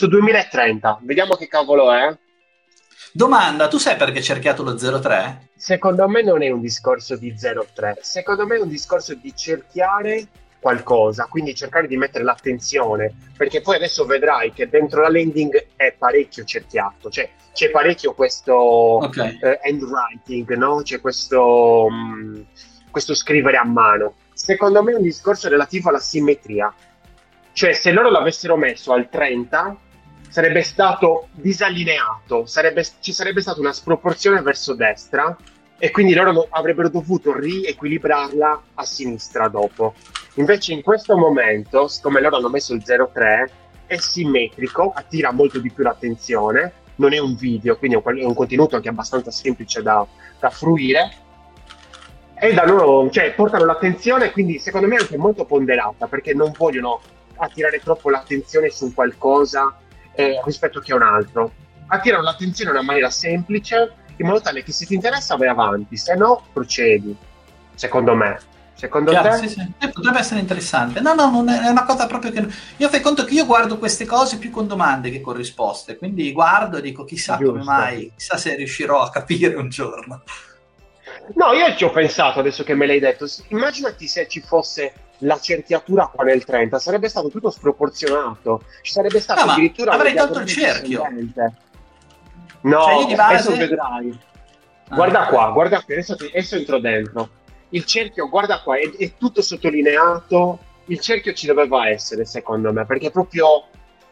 Questo 2030, vediamo che cavolo è. Domanda, tu sai perché hai cerchiato lo 03? Secondo me non è un discorso di 03, secondo me è un discorso di cerchiare qualcosa, quindi cercare di mettere l'attenzione, perché poi adesso vedrai che dentro la landing è parecchio cerchiato, cioè c'è parecchio questo okay. eh, handwriting, no? c'è questo, mh, mm, questo scrivere a mano. Secondo me è un discorso relativo alla simmetria, cioè se loro l'avessero messo al 30 sarebbe stato disallineato, sarebbe, ci sarebbe stata una sproporzione verso destra e quindi loro avrebbero dovuto riequilibrarla a sinistra dopo. Invece in questo momento, siccome loro hanno messo il 03, è simmetrico, attira molto di più l'attenzione, non è un video, quindi è un contenuto anche abbastanza semplice da, da fruire, e danno, cioè, portano l'attenzione, quindi secondo me è anche molto ponderata, perché non vogliono attirare troppo l'attenzione su qualcosa eh, rispetto a chi è un altro. Attirano l'attenzione in una maniera semplice, in modo tale che se ti interessa vai avanti, se no procedi, secondo me. Secondo Chiaro, te? Sì, sì. Eh, potrebbe essere interessante. No, no, non è, una cosa proprio che... Io fai conto che io guardo queste cose più con domande che con risposte, quindi guardo e dico chissà Giusto. come mai, chissà se riuscirò a capire un giorno. No, io ci ho pensato adesso che me l'hai detto. Immaginati se ci fosse la cerchiatura qua nel 30, sarebbe stato tutto sproporzionato. Ci sarebbe stato no, addirittura. Avrei tolto il cerchio. No, cioè base... adesso vedrai. Ah, guarda qua, guarda qui, adesso, adesso, entro dentro. Il cerchio, guarda qua, è, è tutto sottolineato. Il cerchio ci doveva essere, secondo me, perché proprio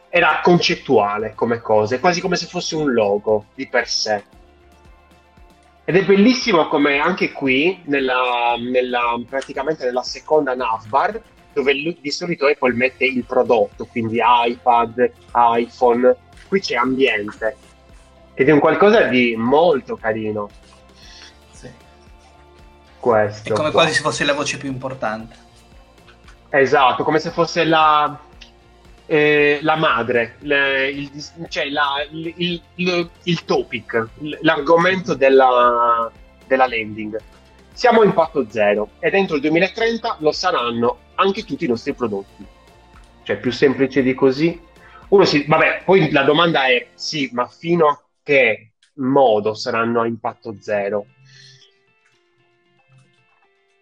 era concettuale come cosa, è quasi come se fosse un logo di per sé. Ed è bellissimo come anche qui, nella, nella, praticamente nella seconda navbar, dove di solito Apple mette il prodotto, quindi iPad, iPhone, qui c'è ambiente. Ed è un qualcosa di molto carino. Sì. Questo. È come quasi se fosse la voce più importante. Esatto, come se fosse la, eh, la madre, le, il, cioè la, il, il, il, topic, l'argomento della, della landing. Siamo in patto zero e dentro il 2030 lo saranno anche tutti i nostri prodotti. Cioè, più semplice di così. Uno si, vabbè, poi la domanda è sì, ma fino a che modo saranno a impatto zero?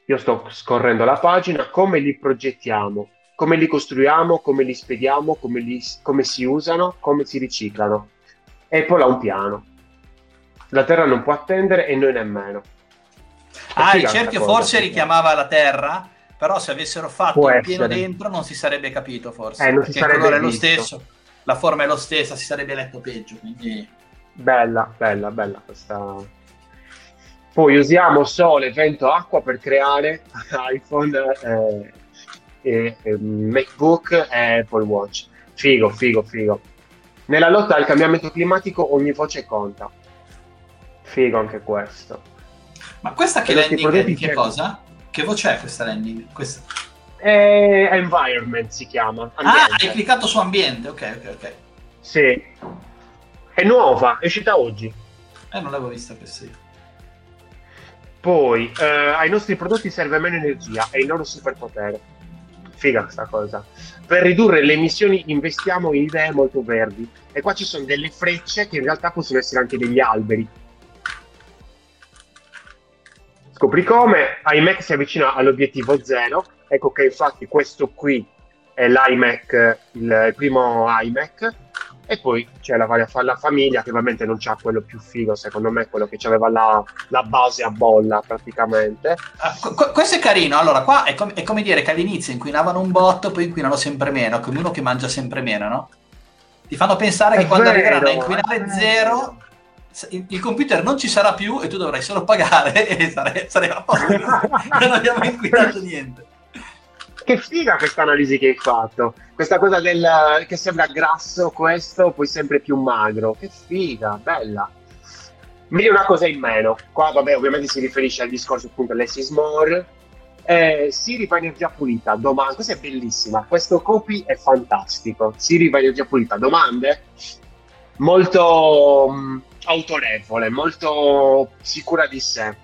Io sto scorrendo la pagina, come li progettiamo? Come li costruiamo, come li spediamo, come, li, come si usano, come si riciclano. Apple ha un piano. La Terra non può attendere e noi nemmeno. ah, il cerchio forse richiamava la Terra, però se avessero fatto Può il pieno dentro non si sarebbe capito forse. Eh, non si sarebbe il colore è lo stesso, la forma è lo stessa, si sarebbe letto peggio. Quindi... Bella, bella, bella questa... Poi usiamo sole, vento, acqua per creare iPhone eh, e, e MacBook e Apple Watch. Figo, figo, figo. Nella lotta al cambiamento climatico ogni voce conta. Figo anche questo. Ma questa che landing è di che cosa? Che voce è questa landing? Questa... È environment si chiama. Ah, ambiente. Ah, hai cliccato su ambiente, ok, ok, ok. Sì. È nuova, è uscita oggi. Eh, non l'avevo vista questa io. Poi, eh, ai nostri prodotti serve meno energia, è il loro superpotere figa questa cosa. Per ridurre le emissioni investiamo in idee molto verdi. E qua ci sono delle frecce che in realtà possono essere anche degli alberi. Scopri come iMac si avvicina all'obiettivo zero. Ecco che infatti questo qui è l'iMac, il primo iMac e poi c'è la, la famiglia che ovviamente non c'ha quello più figo, secondo me, quello che aveva la, la, base a bolla praticamente. Uh, qu- questo è carino, allora qua è, com- è, come dire che all'inizio inquinavano un botto, poi inquinano sempre meno, come uno che mangia sempre meno, no? Ti fanno pensare è che quando arriveranno a inquinare zero, il computer non ci sarà più e tu dovrai solo pagare e sarei, sarei a posto. non abbiamo inquinato niente che figa questa analisi che hai fatto. Questa cosa del che sembra grasso questo, poi sempre più magro. Che figa, bella. Mi una cosa in meno. Qua, vabbè, ovviamente si riferisce al discorso appunto less is more. Eh, Siri va energia pulita, domande. Questa è bellissima. Questo copy è fantastico. Siri va energia pulita, domande? Molto mh, autorevole, molto sicura di sé.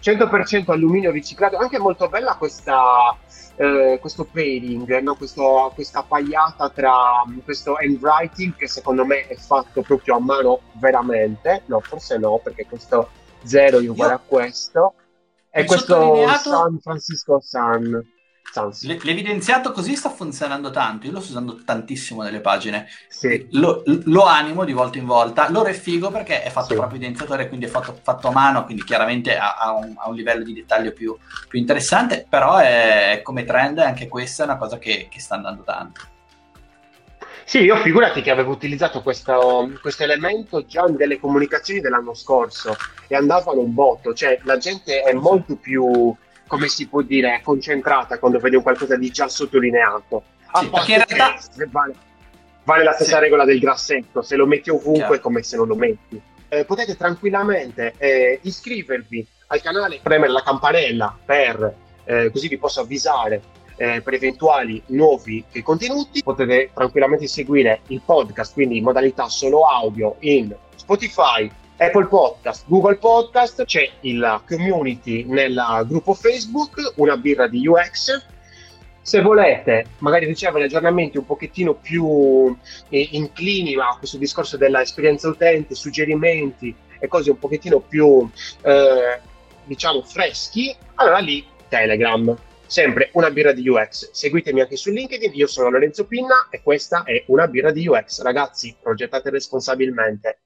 100% alluminio riciclato. Anche molto bella questa eh, questo pairing, no? questo, questa pagliata tra um, questo handwriting che secondo me è fatto proprio a mano veramente, no forse no perché questo 0 è uguale Io... a questo, e questo San Francisco Sun. L- l'evidenziato così sta funzionando tanto, io lo sto usando tantissimo nelle pagine, sì. lo, lo, animo di volta in volta, loro è figo perché è fatto sì. proprio evidenziatore, quindi è fatto, fatto a mano, quindi chiaramente ha, ha, un, ha, un, livello di dettaglio più, più interessante, però è, come trend anche questa è una cosa che, che sta andando tanto. Sì, io figurati che avevo utilizzato questo, questo, elemento già in delle comunicazioni dell'anno scorso e andavano un botto, cioè la gente è molto più come si può dire, concentrata quando vede un qualcosa di già sottolineato. Sì, perché in realtà vale, vale, la stessa sì. regola del grassetto, se lo metti ovunque Chiaro. è come se non lo metti. Eh, potete tranquillamente eh, iscrivervi al canale, premere la campanella per eh, così vi posso avvisare eh, per eventuali nuovi contenuti. Potete tranquillamente seguire il podcast, quindi in modalità solo audio in Spotify, Apple Podcast, Google Podcast, c'è il community nel gruppo Facebook, una birra di UX. Se volete magari ricevere aggiornamenti un pochettino più eh, inclini a questo discorso dell'esperienza utente, suggerimenti e cose un pochettino più, eh, diciamo, freschi, allora lì Telegram sempre una birra di UX. Seguitemi anche su LinkedIn, io sono Lorenzo Pinna e questa è una birra di UX. Ragazzi, progettate responsabilmente.